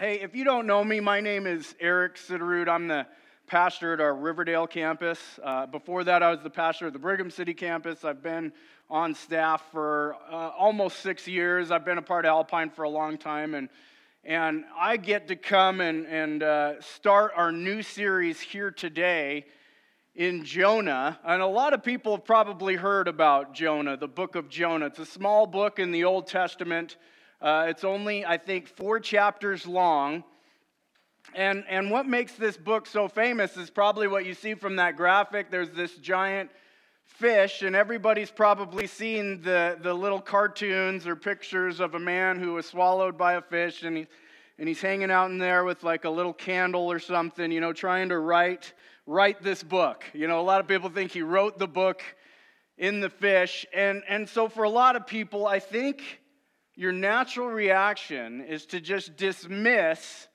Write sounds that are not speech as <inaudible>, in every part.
Hey, if you don't know me, my name is Eric Siderud. I'm the pastor at our Riverdale campus. Uh, before that, I was the pastor at the Brigham City campus. I've been on staff for uh, almost six years. I've been a part of Alpine for a long time, and and I get to come and and uh, start our new series here today in Jonah. And a lot of people have probably heard about Jonah, the book of Jonah. It's a small book in the Old Testament. Uh, it's only, I think, four chapters long. And, and what makes this book so famous is probably what you see from that graphic. There's this giant fish, and everybody's probably seen the, the little cartoons or pictures of a man who was swallowed by a fish, and, he, and he's hanging out in there with like a little candle or something, you know, trying to write, write this book. You know, a lot of people think he wrote the book in the fish. And, and so for a lot of people, I think your natural reaction is to just dismiss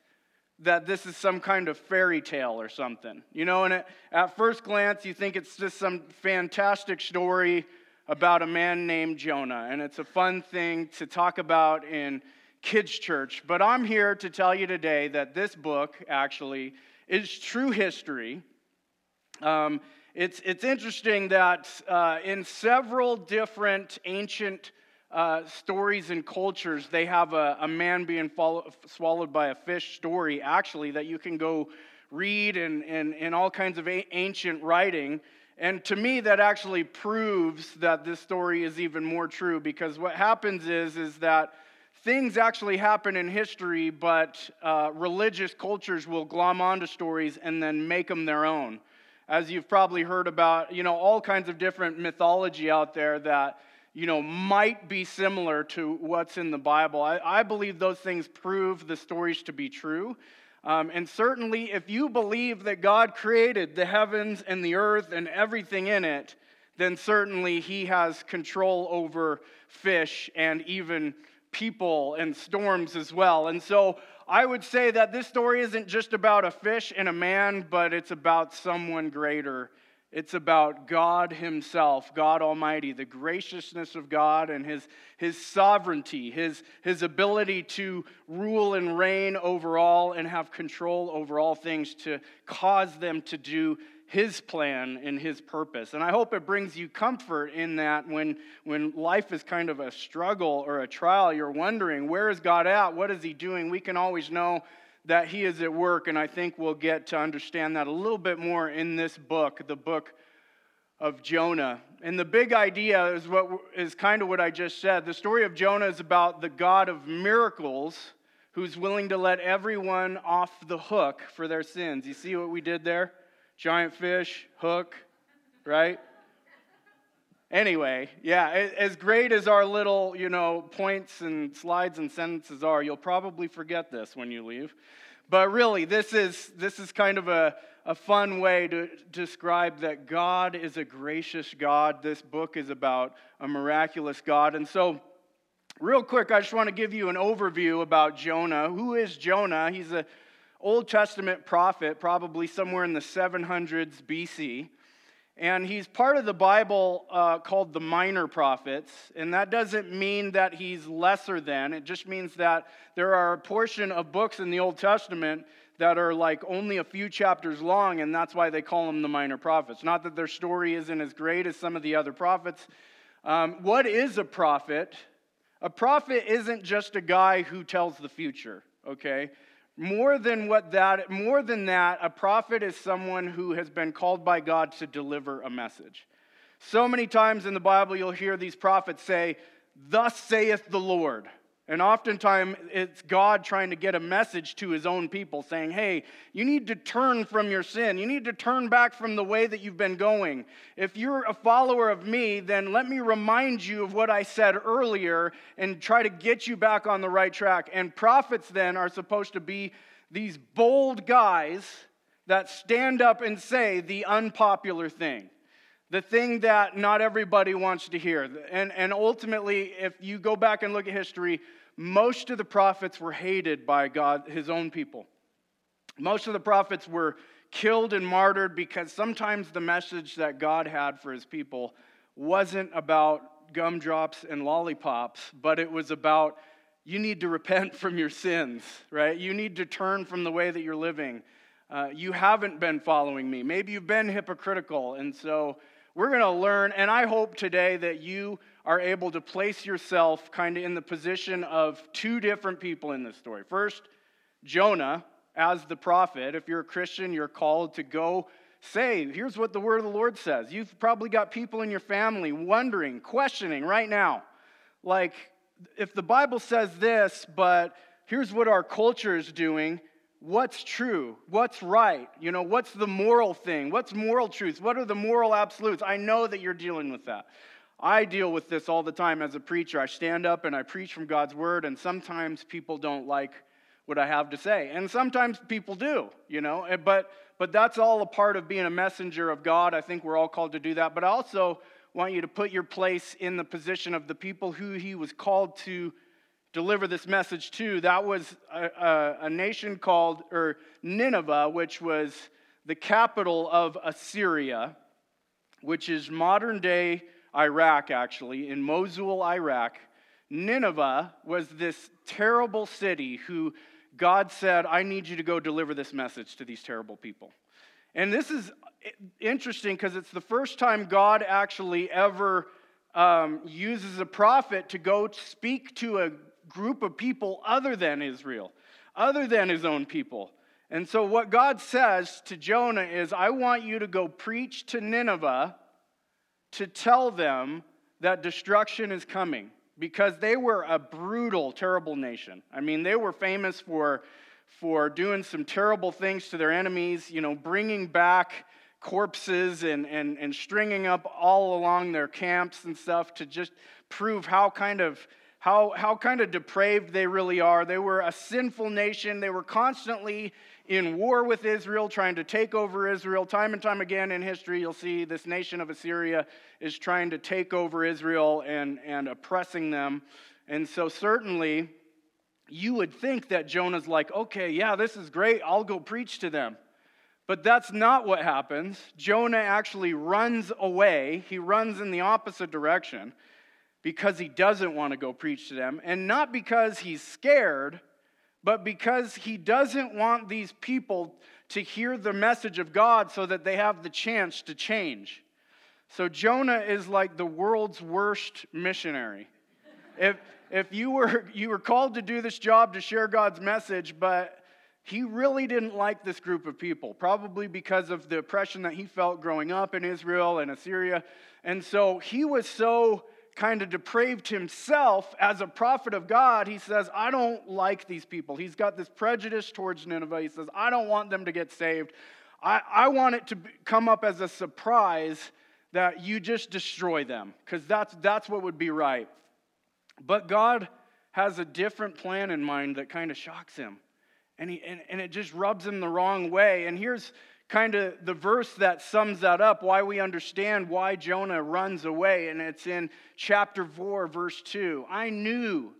that this is some kind of fairy tale or something. You know, and at first glance, you think it's just some fantastic story about a man named Jonah, and it's a fun thing to talk about in kids' church. But I'm here to tell you today that this book actually is true history. Um, it's, it's interesting that uh, in several different ancient uh, stories and cultures, they have a, a man being follow, swallowed by a fish story, actually, that you can go read in, in, in all kinds of a- ancient writing. And to me, that actually proves that this story is even more true because what happens is, is that things actually happen in history, but uh, religious cultures will glom onto stories and then make them their own. As you've probably heard about, you know, all kinds of different mythology out there that you know, might be similar to what's in the Bible. I, I believe those things prove the stories to be true. Um, and certainly, if you believe that God created the heavens and the earth and everything in it, then certainly He has control over fish and even people and storms as well. And so I would say that this story isn't just about a fish and a man, but it's about someone greater it's about God Himself, God Almighty, the graciousness of God and His, his sovereignty, his, his ability to rule and reign over all and have control over all things to cause them to do His plan and His purpose. And I hope it brings you comfort in that when, when life is kind of a struggle or a trial, you're wondering, where is God at? What is He doing? We can always know that he is at work, and I think we'll get to understand that a little bit more in this book, the book of Jonah. And the big idea is what is kind of what I just said. The story of Jonah is about the God of miracles who's willing to let everyone off the hook for their sins. You see what we did there? Giant fish, hook, right? Anyway, yeah, as great as our little, you know, points and slides and sentences are, you'll probably forget this when you leave. But really, this is, this is kind of a, a fun way to describe that God is a gracious God. This book is about a miraculous God. And so, real quick, I just want to give you an overview about Jonah. Who is Jonah? He's an Old Testament prophet, probably somewhere in the 700s BC. And he's part of the Bible uh, called the minor prophets. And that doesn't mean that he's lesser than. It just means that there are a portion of books in the Old Testament that are like only a few chapters long, and that's why they call them the minor prophets. Not that their story isn't as great as some of the other prophets. Um, what is a prophet? A prophet isn't just a guy who tells the future, okay? More than what that, more than that, a prophet is someone who has been called by God to deliver a message. So many times in the Bible, you'll hear these prophets say, Thus saith the Lord. And oftentimes it's God trying to get a message to his own people saying, hey, you need to turn from your sin. You need to turn back from the way that you've been going. If you're a follower of me, then let me remind you of what I said earlier and try to get you back on the right track. And prophets then are supposed to be these bold guys that stand up and say the unpopular thing the thing that not everybody wants to hear. And, and ultimately, if you go back and look at history, most of the prophets were hated by God, his own people. Most of the prophets were killed and martyred because sometimes the message that God had for his people wasn't about gumdrops and lollipops, but it was about you need to repent <laughs> from your sins, right? You need to turn from the way that you're living. Uh, you haven't been following me. Maybe you've been hypocritical. And so we're going to learn, and I hope today that you are able to place yourself kind of in the position of two different people in this story. First, Jonah as the prophet. If you're a Christian, you're called to go say, here's what the word of the Lord says. You've probably got people in your family wondering, questioning right now. Like, if the Bible says this, but here's what our culture is doing, what's true? What's right? You know, what's the moral thing? What's moral truth? What are the moral absolutes? I know that you're dealing with that. I deal with this all the time as a preacher. I stand up and I preach from God's word, and sometimes people don't like what I have to say. And sometimes people do, you know, eh, but but that's all a part of being a messenger of God. I think we're all called to do that. But I also want you to put your place in the position of the people who he was called to deliver this message to. That was a, a, a nation called or Nineveh, which was the capital of Assyria, which is modern day Iraq, actually, in Mosul, Iraq. Nineveh was this terrible city who God said, I need you to go deliver this message to these terrible people. And this is interesting because it's the first time God actually ever um, uses a prophet to go speak to a group of people other than Israel, other than his own people. And so, what God says to Jonah is, I want you to go preach to Nineveh to tell them that destruction is coming because they were a brutal, terrible nation. I mean, they were famous for, for doing some terrible things to their enemies, you know, bringing back corpses and, and, and stringing up all along their camps and stuff to just prove how kind of how, how kind of depraved they really are. They were a sinful nation. They were constantly in war with Israel, trying to take over Israel. Time and time again in history, you'll see this nation of Assyria is trying to take over Israel and, and oppressing them. And so, certainly, you would think that Jonah's like, okay, yeah, this is great. I'll go preach to them. But that's not what happens. Jonah actually runs away, he runs in the opposite direction because he doesn't want to go preach to them, and not because he's scared, but because he doesn't want these people to hear the message of God so that they have the chance to change. So Jonah is like the world's worst missionary. If, if you, were, you were called to do this job to share God's message, but he really didn't like this group of people, probably because of the oppression that he felt growing up in Israel and Assyria. And so he was so kind of depraved himself as a prophet of God, he says, I don't like these people. He's got this prejudice towards Nineveh. He says, I don't want them to get saved. I, I want it to come up as a surprise that you just destroy them, because that's, that's what would be right. But God has a different plan in mind that kind of shocks him. And, he, and, and it just rubs him the wrong way. And here's kind of the verse that sums that up, why we understand why Jonah runs away. And it's in chapter 4, verse 2. I knew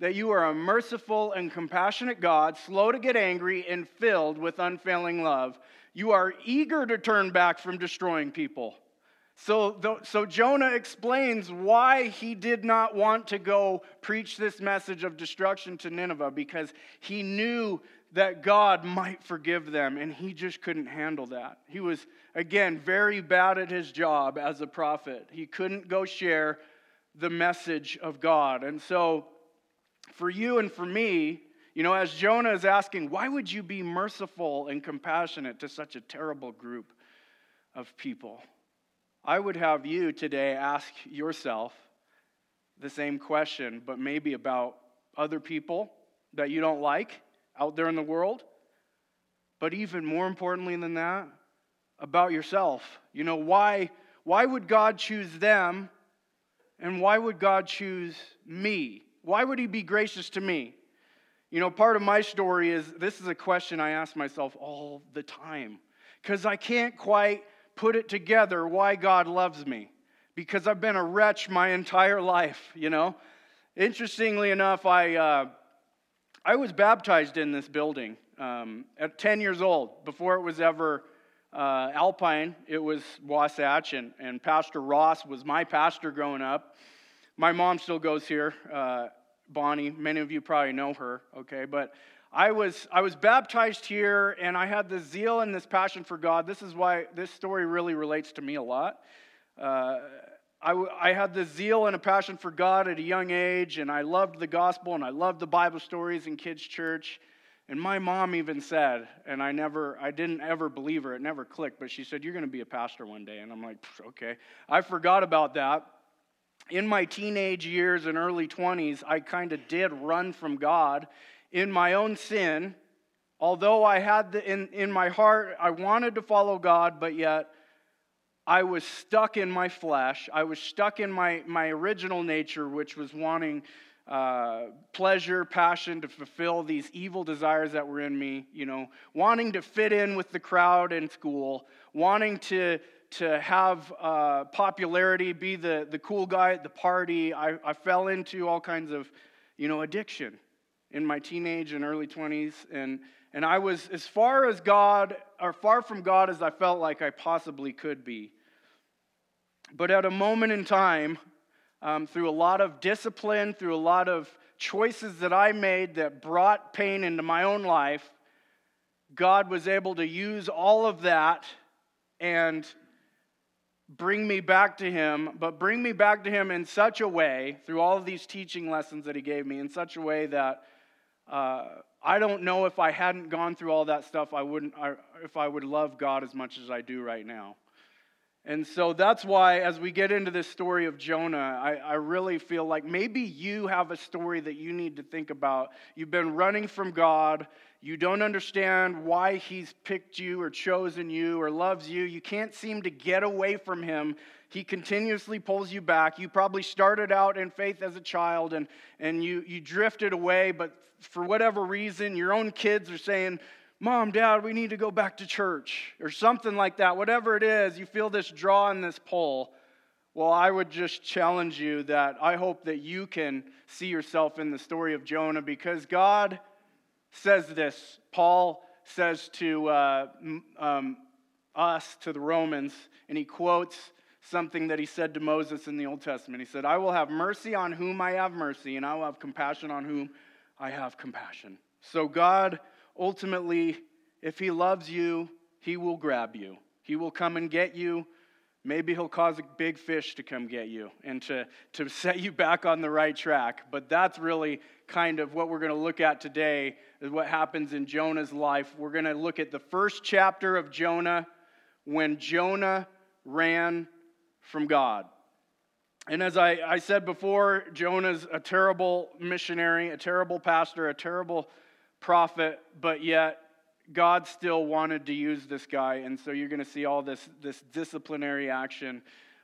that you are a merciful and compassionate God, slow to get angry and filled with unfailing love. You are eager to turn back from destroying people. So, so Jonah explains why he did not want to go preach this message of destruction to Nineveh because he knew that God might forgive them, and he just couldn't handle that. He was, again, very bad at his job as a prophet. He couldn't go share the message of God. And so, for you and for me, you know, as Jonah is asking, why would you be merciful and compassionate to such a terrible group of people? I would have you today ask yourself the same question, but maybe about other people that you don't like out there in the world, but even more importantly than that, about yourself. You know, why, why would God choose them and why would God choose me? Why would He be gracious to me? You know, part of my story is this is a question I ask myself all the time because I can't quite put it together why God loves me because I've been a wretch my entire life, you know. Interestingly enough, I, uh, I was baptized in this building um, at 10 years old, before it was ever uh, Alpine, it was Wasatch, and, and Pastor Ross was my pastor growing up. My mom still goes here. Uh, Bonnie. Many of you probably know her, okay? But I was, I was baptized here, and I had this zeal and this passion for God. This is why this story really relates to me a lot. Uh, I, I had the zeal and a passion for God at a young age, and I loved the gospel and I loved the Bible stories in kids' church. And my mom even said, and I never, I didn't ever believe her, it never clicked, but she said, You're going to be a pastor one day. And I'm like, Okay. I forgot about that. In my teenage years and early 20s, I kind of did run from God in my own sin. Although I had the, in, in my heart, I wanted to follow God, but yet I was stuck in my flesh. I was stuck in my, my original nature, which was wanting uh, pleasure, passion to fulfill these evil desires that were in me, you know, wanting to fit in with the crowd in school, wanting to, to have uh, popularity, be the, the cool guy at the party. I, I fell into all kinds of, you know, addiction in my teenage and early 20s. And, and I was as far as God, or far from God as I felt like I possibly could be. But at a moment in time, um, through a lot of discipline, through a lot of choices that I made that brought pain into my own life, God was able to use all of that and bring me back to Him, but bring me back to Him in such a way, through all of these teaching lessons that He gave me, in such a way that uh, I don't know if I hadn't gone through all that stuff, I wouldn't, I, if I would love God as much as I do right now. And so that's why, as we get into this story of Jonah, I, I, really feel like maybe you have a story that you need to think about. You've been running from God. You don't understand why He's picked you or chosen you or loves you. You can't seem to get away from Him. He continuously pulls you back. You probably started out in faith as a child and, and you, you drifted away, but for whatever reason, your own kids are saying, Mom, Dad, we need to go back to church, or something like that. Whatever it is, you feel this draw and this pull. Well, I would just challenge you that I hope that you can see yourself in the story of Jonah because God says this. Paul says to uh, um, us, to the Romans, and he quotes something that he said to Moses in the Old Testament. He said, I will have mercy on whom I have mercy, and I will have compassion on whom I have compassion. So God ultimately, if he loves you, he will grab you. He will come and get you. Maybe he'll cause a big fish to come get you and to, to <laughs> set you back on the right track. But that's really kind of what we're going to look at today, is what happens in Jonah's life. We're going to look at the first chapter of Jonah when Jonah ran from God. And as I, I said before, Jonah's a terrible missionary, a terrible pastor, a terrible prophet, but yet God still wanted to use this guy. And so you're going to see all this, this disciplinary action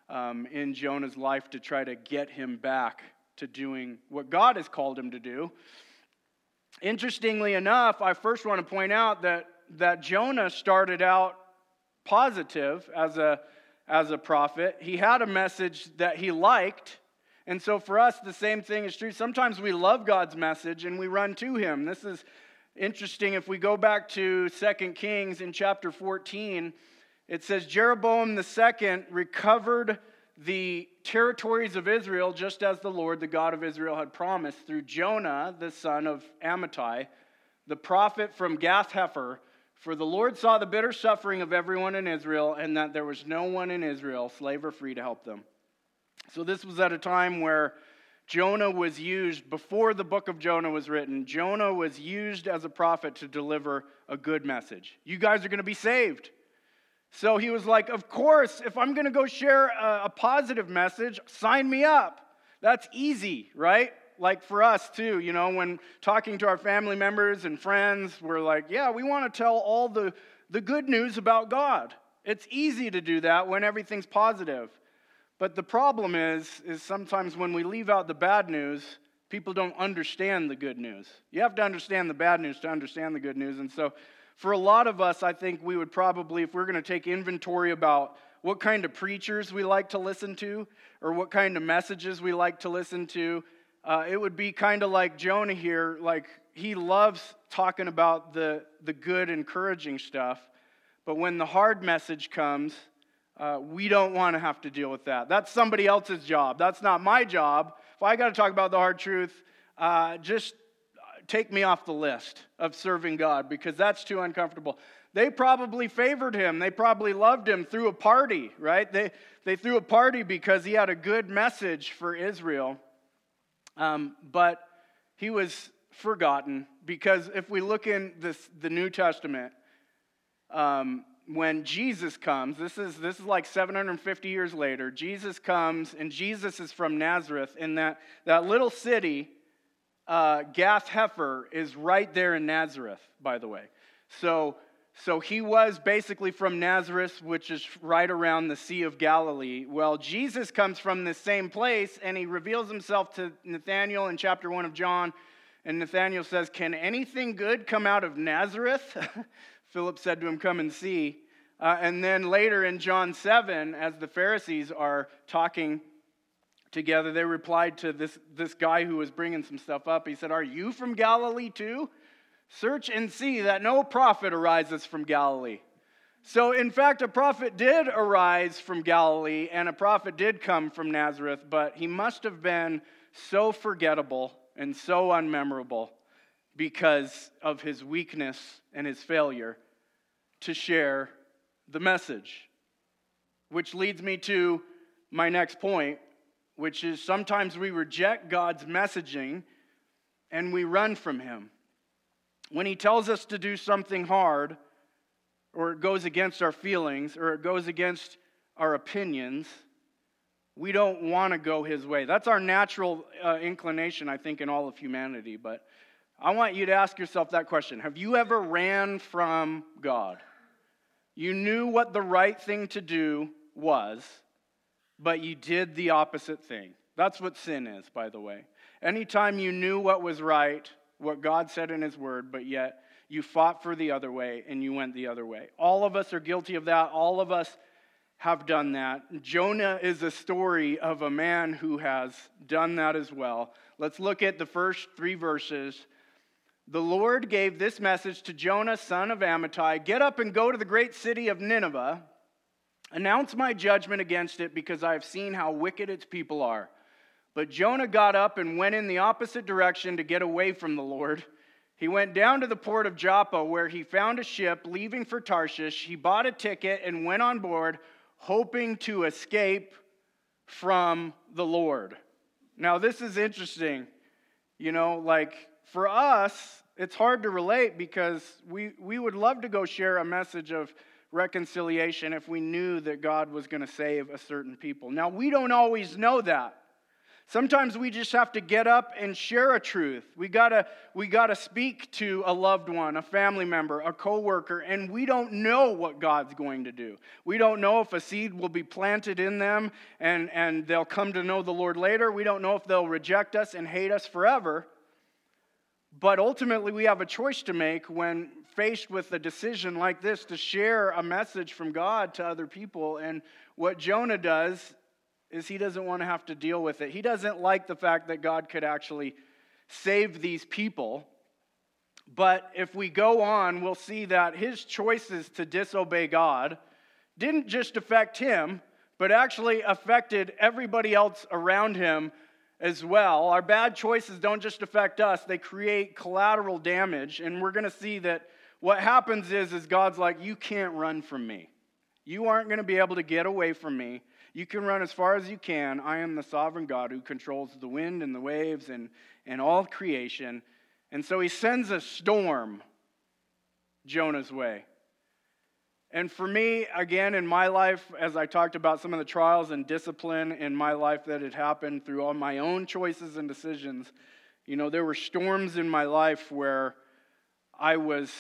um, in Jonah's life to try to get him back to doing what God has called him to do. Interestingly enough, I first want to point out that, that Jonah started out positive as a, as a prophet. He had a message that he liked. And so for us, the same thing is true. Sometimes we love God's message and we run to him. This is interesting if we go back to 2 Kings in chapter 14, it says Jeroboam II recovered the territories of Israel just as the Lord, the God of Israel, had promised through Jonah, the son of Amittai, the prophet from Gath Hepher. For the Lord saw the bitter suffering of everyone in Israel, and that there was no one in Israel, slave or free, to help them. So, this was at a time where Jonah was used, before the book of Jonah was written, Jonah was used as a prophet to deliver a good message. You guys are going to be saved. So he was like, Of course, if I'm going to go share a, positive message, sign me up. That's easy, right? Like for us too, you know, when talking to our family members and friends, we're like, Yeah, we want to tell all the, the good news about God. It's easy to do that when everything's positive. But the problem is, is sometimes when we leave out the bad news, people don't understand the good news. You have to understand the bad news to understand the good news. And so, for a lot of us, I think we would probably, if we're going to take inventory about what kind of preachers we like to listen to or what kind of messages we like to listen to, uh, it would be kind of like Jonah here. Like, he loves talking about the, the good, encouraging stuff. But when the hard message comes, uh, we don't want to have to deal with that. That's somebody else's job. That's not my job. If I got to talk about the hard truth, uh, just take me off the list of serving God because that's too uncomfortable. They probably favored him. They probably loved him through a party, right? They, they threw a party because he had a good message for Israel. Um, but he was forgotten because if we look in this, the New Testament, um, when Jesus comes, this is, this is like 750 years later, Jesus comes, and Jesus is from Nazareth, and that, that little city, uh, Gath Hepher, is right there in Nazareth, by the way. So, so he was basically from Nazareth, which is right around the Sea of Galilee. Well, Jesus comes from the same place, and he reveals himself to Nathanael in chapter 1 of John. And Nathanael says, Can anything good come out of Nazareth? <laughs> Philip said to him, Come and see. Uh, and then later in John 7, as the Pharisees are talking together, they replied to this, this guy who was bringing some stuff up. He said, Are you from Galilee too? Search and see that no prophet arises from Galilee. So, in fact, a prophet did arise from Galilee, and a prophet did come from Nazareth, but he must have been so forgettable and so unmemorable because of his weakness and his failure to share the message. Which leads me to my next point, which is sometimes we reject God's messaging and we run from him. When he tells us to do something hard, or it goes against our feelings, or it goes against our opinions, we don't want to go his way. That's our natural uh, inclination, I think, in all of humanity. But I want you to ask yourself that question Have you ever ran from God? You knew what the right thing to do was, but you did the opposite thing. That's what sin is, by the way. Anytime you knew what was right, what God said in His Word, but yet you fought for the other way and you went the other way. All of us are guilty of that. All of us have done that. Jonah is a story of a man who has done that as well. Let's look at the first three verses. The Lord gave this message to Jonah, son of Amittai Get up and go to the great city of Nineveh. Announce my judgment against it because I have seen how wicked its people are. But Jonah got up and went in the opposite direction to get away from the Lord. He went down to the port of Joppa where he found a ship leaving for Tarshish. He bought a ticket and went on board hoping to escape from the Lord. Now, this is interesting. You know, like for us, it's hard to relate because we, we would love to go share a message of reconciliation if we knew that God was going to save a certain people. Now, we don't always know that. Sometimes we just have to get up and share a truth. We gotta, we gotta speak to a loved one, a family member, a coworker, and we don't know what God's going to do. We don't know if a seed will be planted in them and, and they'll come to know the Lord later. We don't know if they'll reject us and hate us forever. But ultimately, we have a choice to make when faced with a decision like this to share a message from God to other people. And what Jonah does is he doesn't want to have to deal with it. He doesn't like the fact that God could actually save these people. But if we go on, we'll see that his choices to disobey God didn't just affect him, but actually affected everybody else around him as well. Our bad choices don't just affect us, they create collateral damage. And we're going to see that what happens is, is God's like, you can't run from me. You aren't going to be able to get away from me. You can run as far as you can. I am the sovereign God who controls the wind and the waves and, and all creation. And so he sends a storm Jonah's way. And for me, again, in my life, as I talked about some of the trials and discipline in my life that had happened through all my own choices and decisions, you know, there were storms in my life where I was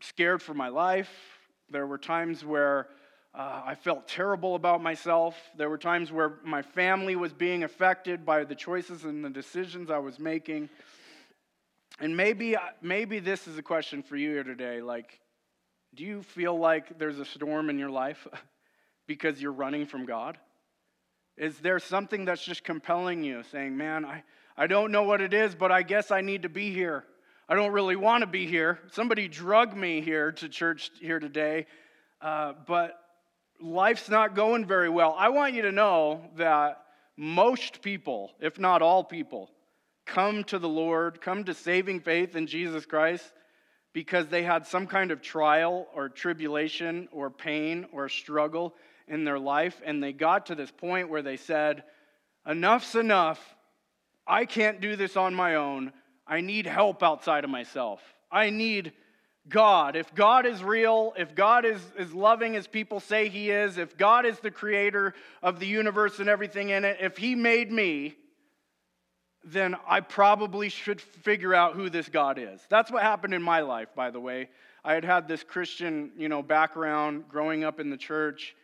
scared for my life. There were times where I felt terrible about myself. There were times where my family was being affected by the choices and the decisions I was making. And maybe, maybe this is a question for you here today. Like, do you feel like there's a storm in your life <laughs> because you're running from God? Is there something that's just compelling you, saying, Man, I, I don't know what it is, but I guess I need to be here. I don't really want to be here. Somebody drug me here to church here today, uh, but life's not going very well, I want you to know that most people, if not all people, come to the Lord, come to saving faith in Jesus Christ because they had some kind of trial or tribulation or pain or struggle in their life. And they got to this point where they said, Enough's enough. I can't do this on my own. I need help outside of myself. I need God. If God is real, if God is, is loving as people say He is, if God is the creator of the universe and everything in it, if He made me, then I probably should figure out who this God is. That's what happened in my life, by the way. I had had this Christian, you know, background growing up in the church.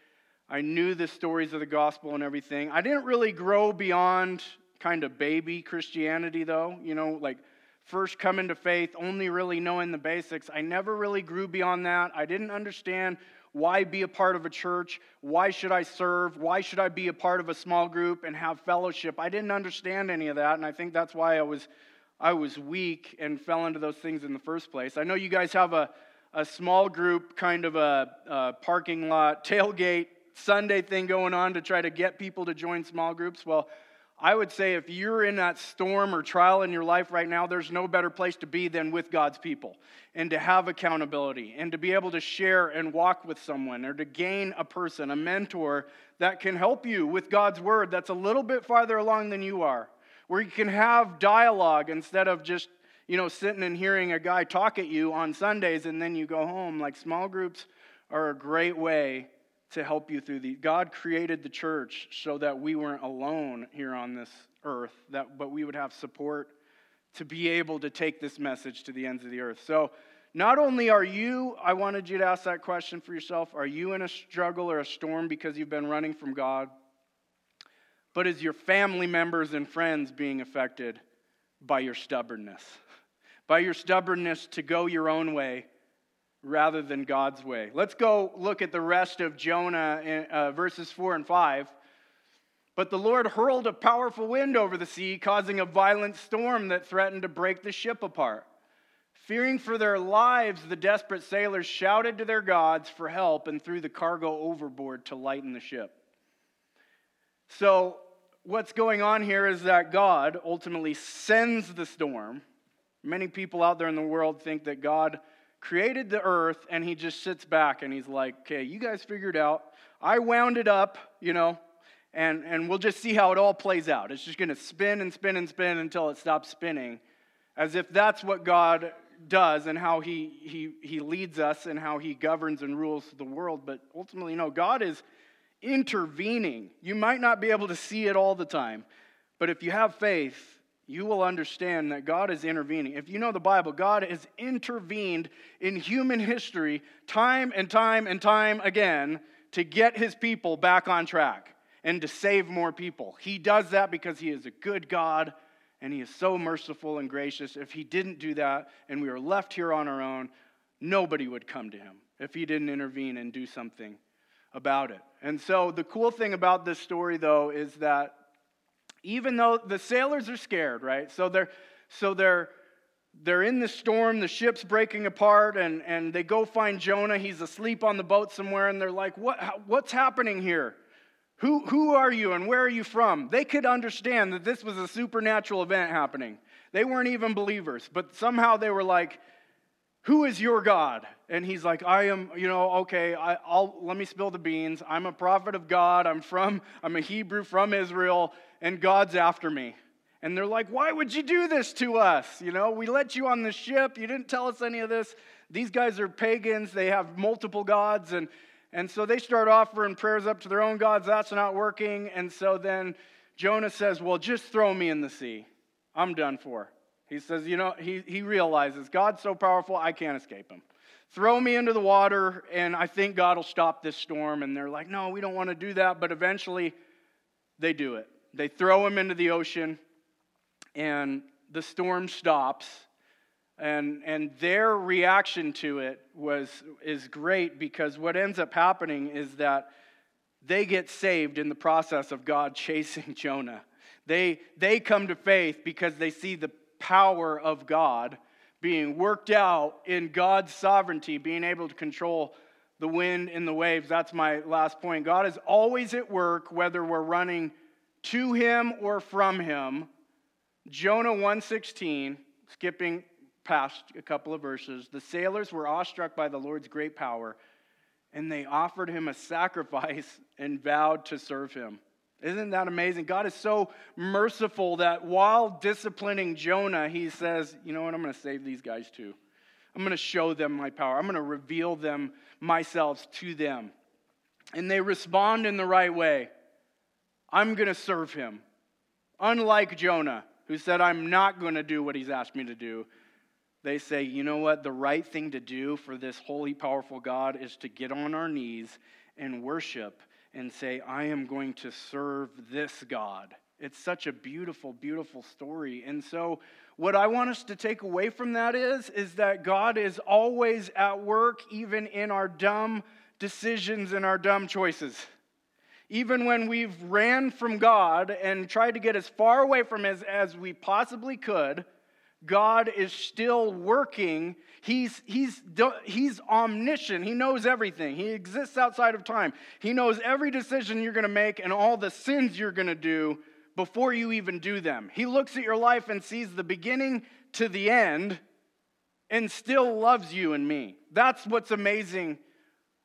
I knew the stories of the gospel and everything. I didn't really grow beyond kind of baby Christianity, though. You know, like first coming to faith, only really knowing the basics. I never really grew beyond that. I didn't understand why be a part of a church? Why should I serve? Why should I be a part of a small group and have fellowship? I didn't understand any of that, and I think that's why I was, I was weak and fell into those things in the first place. I know you guys have a, a small group, kind of a, a parking lot, tailgate Sunday thing going on to try to get people to join small groups. Well, I would say if you're in that storm or trial in your life right now, there's no better place to be than with God's people and to have accountability and to be able to share and walk with someone or to gain a person, a mentor that can help you with God's word that's a little bit farther along than you are, where you can have dialogue instead of just you know sitting and hearing a guy talk at you on Sundays and then you go home. Like small groups are a great way to help you through the God created the church so that we weren't alone here on this earth, that but we would have support to be able to take this message to the ends of the earth. So not only are you, I wanted you to ask that question for yourself, are you in a struggle or a storm because you've been running from God? But is your family members and friends being affected by your stubbornness? By your stubbornness to go your own way rather than God's way. Let's go look at the rest of Jonah in uh, verses 4 and 5. But the Lord hurled a powerful wind over the sea, causing a violent storm that threatened to break the ship apart. Fearing for their lives, the desperate sailors shouted to their gods for help and threw the cargo overboard to lighten the ship. So, what's going on here is that God ultimately sends the storm. Many people out there in the world think that God created the earth and he just sits back and he's like, okay, you guys figured out. I wound it up, you know, and, and we'll just see how it all plays out. It's just going to spin and spin and spin until it stops spinning, as if that's what God does and how he, he, he leads us and how he governs and rules the world. But ultimately, no, God is intervening. You might not be able to see it all the time, but if you have faith, you will understand that God is intervening. If you know the Bible, God has intervened in human history time and time and time again to get his people back on track and to save more people. He does that because he is a good God and he is so merciful and gracious. If he didn't do that and we were left here on our own, nobody would come to him if he didn't intervene and do something about it. And so the cool thing about this story, though, is that even though the sailors are scared, right? So they're so they're they're in the storm, the ship's breaking apart, and, and they go find Jonah. He's asleep on the boat somewhere, and they're like, what, What's happening here? Who, who are you and where are you from? They could understand that this was a supernatural event happening. They weren't even believers, but somehow they were like, Who is your God? And he's like, I am, you know, okay, I, will let me spill the beans. I'm a prophet of God. I'm from, I'm a Hebrew from Israel and God's after me. And they're like, Why would you do this to us? You know, we let you on the ship. You didn't tell us any of this. These guys are pagans. They have multiple gods. And, and so they start offering prayers up to their own gods. That's not working. And so then Jonah says, Well, just throw me in the sea. I'm done for. He says, You know, he, he realizes God's so powerful, I can't escape him. Throw me into the water, and I think God will stop this storm. And they're like, No, we don't want to do that. But eventually, they do it they throw him into the ocean, and the storm stops. And, and their reaction to it was, is great because what ends up happening is that they get saved in the process of God <laughs> chasing Jonah. They, they come to faith because they see the power of God being worked out in God's sovereignty, being able to control the wind and the waves. That's my last point. God is always at work, whether we're running to him or from him, Jonah 1:16, skipping past a couple of verses, the sailors were awestruck by the Lord's great power, and they offered him a sacrifice and vowed to serve him. Isn't that amazing? God is so merciful that while disciplining Jonah, he says, You know what? I'm going to save these guys too. I'm going to show them my power. I'm going to reveal them myself to them. And they respond in the right way. I'm going to serve him. Unlike Jonah, who said, I'm not going to do what he's asked me to do, they say, you know what? The right thing to do for this holy, powerful God is to get on our knees and worship and say, I am going to serve this God. It's such a beautiful, beautiful story. And so, what I want us to take away from that is, is that God is always at work, even in our dumb decisions and our dumb choices. Even when we've ran from God and tried to get as far away from Him as, as we possibly could, God is still working. He's, he's, he's omniscient. He knows everything. He exists outside of time. He knows every decision you're going to make and all the sins you're going to do before you even do them. He looks at your life and sees the beginning to the end and still loves you and me. That's what's amazing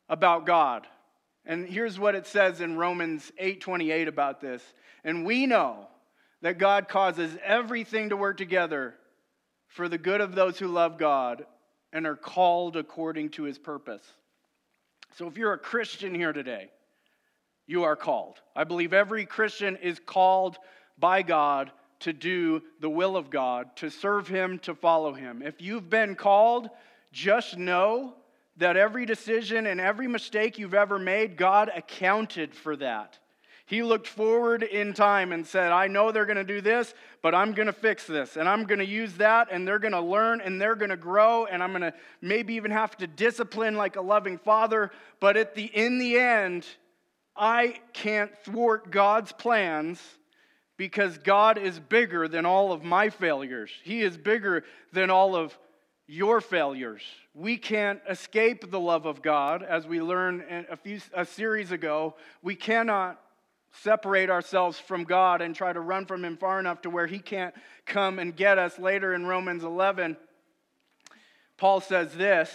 about God. And here's what it says in Romans 8:28 about this. And we know that God causes everything to work together for the good of those who love God and are called according to his purpose. So if you're a Christian here today, you are called. I believe every Christian is called by God to do the will of God, to serve him, to follow him. If you've been called, just know that every decision and every mistake you've ever made, God accounted for that. He looked forward in time and said, I know they're going to do this, but I'm going to fix this. And I'm going to use that, and they're going to learn, and they're going to grow, and I'm going to maybe even have to discipline like a loving father. But at the, in the end, I can't thwart God's plans because God is bigger than all of my failures. He is bigger than all of your failures. We can't escape the love of God, as we learned a few a series ago. We cannot separate ourselves from God and try to run from Him far enough to where He can't come and get us. Later in Romans 11, Paul says this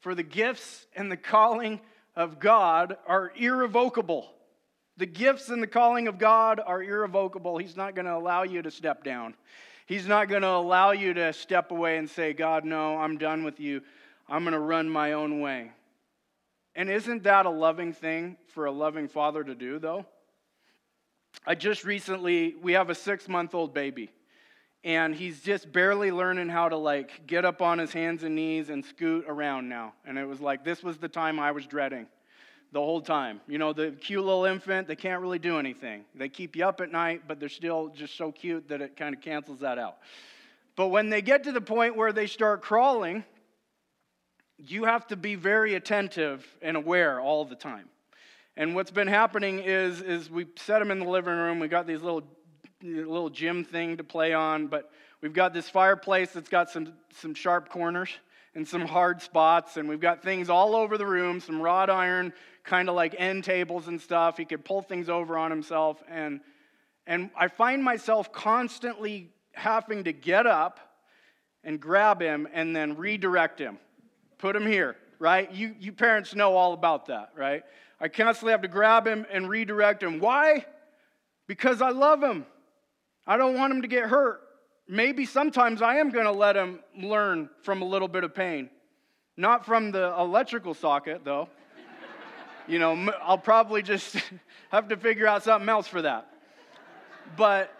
For the gifts and the calling of God are irrevocable. The gifts and the calling of God are irrevocable. He's not going to allow you to step down. He's not going to allow you to step away and say, God, no, I'm done with you. I'm going to run my own way. And isn't that a loving thing for a loving father to do, though? I just recently, we have a six month old baby, and he's just barely learning how to like get up on his hands and knees and scoot around now. And it was like, this was the time I was dreading the whole time. You know, the cute little infant, they can't really do anything. They keep you up at night, but they're still just so cute that it kind of cancels that out. But when they get to the point where they start crawling, you have to be very attentive and aware all the time. And what's been happening is, is we set them in the living room. We got these little, little gym thing to play on, but we've got this fireplace that's got some, some sharp corners and some hard spots, and we've got things all over the room, some wrought iron, kind of like end tables and stuff. He could pull things over on himself, and and I find myself constantly having to get up and grab him and then redirect him put him here, right? You, you parents know all about that, right? I constantly have to grab him and redirect him. Why? Because I love him. I don't want him to get hurt. Maybe sometimes I am going to let him learn from a little bit of pain. Not from the electrical socket, though. <laughs> you know, I'll probably just <laughs> have to figure out something else for that. But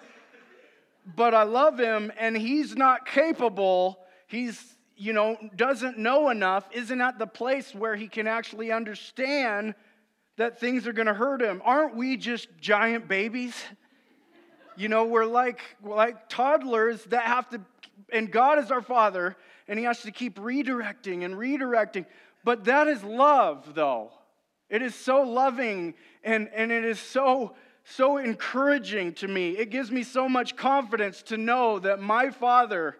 but I love him and he's not capable. He's you know, doesn't know enough, isn't at the place where he can actually understand that things are going to hurt him. Aren't we just giant babies? You know, we're like, we're like toddlers that have to, and God is our Father, and He has to keep redirecting and redirecting. But that is love, though. It is so loving and, and it is so, so encouraging to me. It gives me so much confidence to know that my Father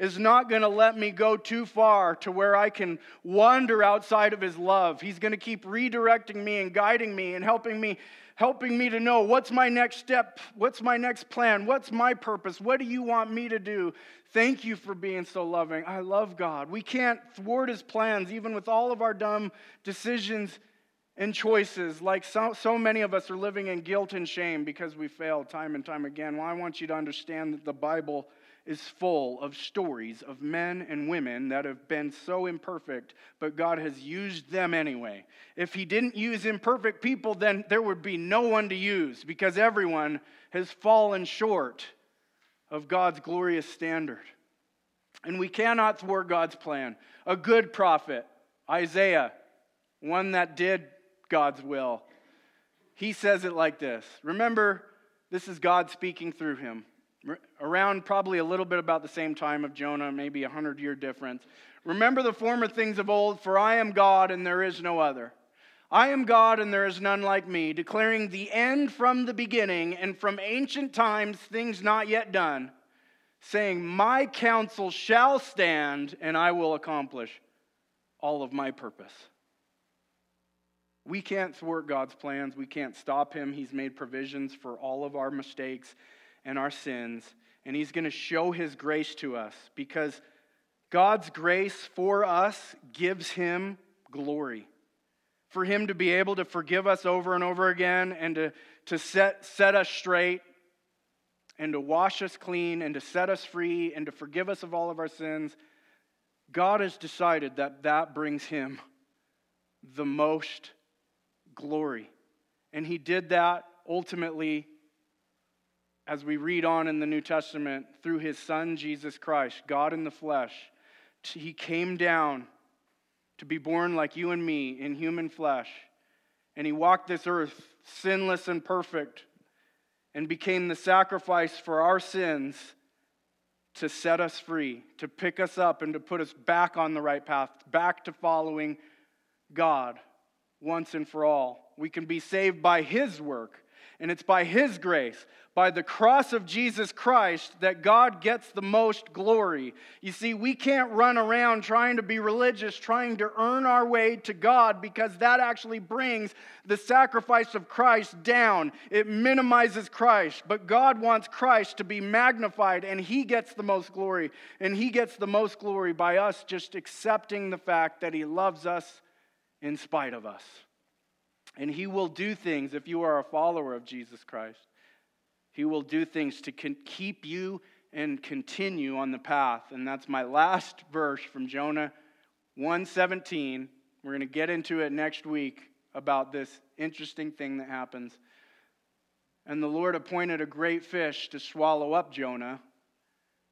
is not going to let me go too far to where I can wander outside of his love. He's going to keep redirecting me and guiding me and helping me helping me to know what's my next step, what's my next plan, what's my purpose, what do you want me to do? Thank you for being so loving. I love God. We can't thwart his plans, even with all of our dumb decisions and choices. Like so, so many of us are living in guilt and shame because we fail time and time again. Well, I want you to understand that the Bible is full of stories of men and women that have been so imperfect, but God has used them anyway. If He didn't use imperfect people, then there would be no one to use because everyone has fallen short of God's glorious standard. And we cannot thwart God's plan. A good prophet, Isaiah, one that did God's will, he says it like this Remember, this is God speaking through him around probably a little bit about the same time of Jonah, maybe a hundred year difference. Remember the former things of old, for I am God and there is no other. I am God and there is none like me, declaring the end from the beginning and from ancient times things not yet done, saying, My counsel shall stand and I will accomplish all of my purpose. We can't thwart God's plans. We can't stop him. He's made provisions for all of our mistakes and our sins, and He's going to show His grace to us because God's grace for us gives Him glory. For Him to be able to forgive us over and over again and to, to set, set us straight and to wash us clean and to set us free and to forgive us of all of our sins, God has decided that that brings Him the most glory. And He did that ultimately as we read on in the New Testament, through his Son, Jesus Christ, God in the flesh, he came down to be born like you and me in human flesh. And he walked this earth sinless and perfect and became the sacrifice for our sins to set us free, to pick us up, and to put us back on the right path, back to following God once and for all. We can be saved by his work and it's by His grace, by the cross of Jesus Christ, that God gets the most glory. You see, we can't run around trying to be religious, trying to earn our way to God, because that actually brings the sacrifice of Christ down. It minimizes Christ. But God wants Christ to be magnified, and He gets the most glory. And He gets the most glory by us just accepting the fact that He loves us in spite of us. And He will do things if you are a follower of Jesus Christ. He will do things to keep you and continue on the path. And that's my last verse from Jonah 117. We're going to get into it next week about this interesting thing that happens. And the Lord appointed a great fish to swallow up Jonah.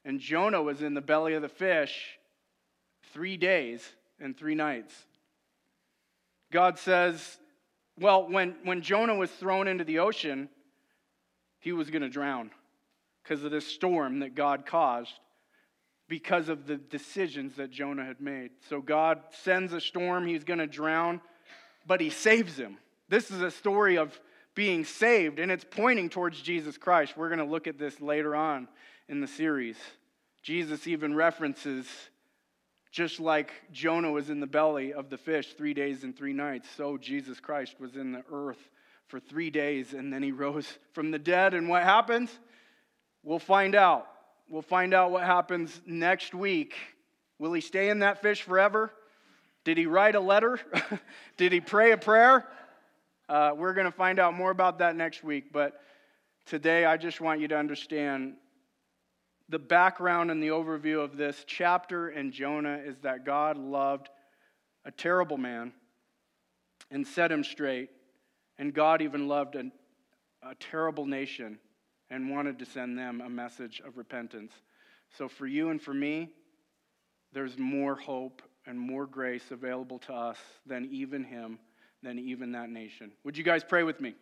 And Jonah was in the belly of the fish three days and three nights. God says well, when, when Jonah was thrown into the ocean, he was going to drown because of this storm that God caused, because of the decisions that Jonah had made. So God sends a storm, he's going to drown, but he saves him. This is a story of being saved, and it's pointing towards Jesus Christ. We're going to look at this later on in the series. Jesus even references just like Jonah was in the belly of the fish three days and three nights, so Jesus Christ was in the earth for three days and then he rose from the dead. And what happens? We'll find out. We'll find out what happens next week. Will he stay in that fish forever? Did he write a letter? <laughs> Did he pray a prayer? Uh, we're going to find out more about that next week. But today, I just want you to understand the background and the overview of this chapter in Jonah is that God loved a terrible man and set him straight. And God even loved a, a terrible nation and wanted to send them a message of repentance. So, for you and for me, there's more hope and more grace available to us than even him, than even that nation. Would you guys pray with me?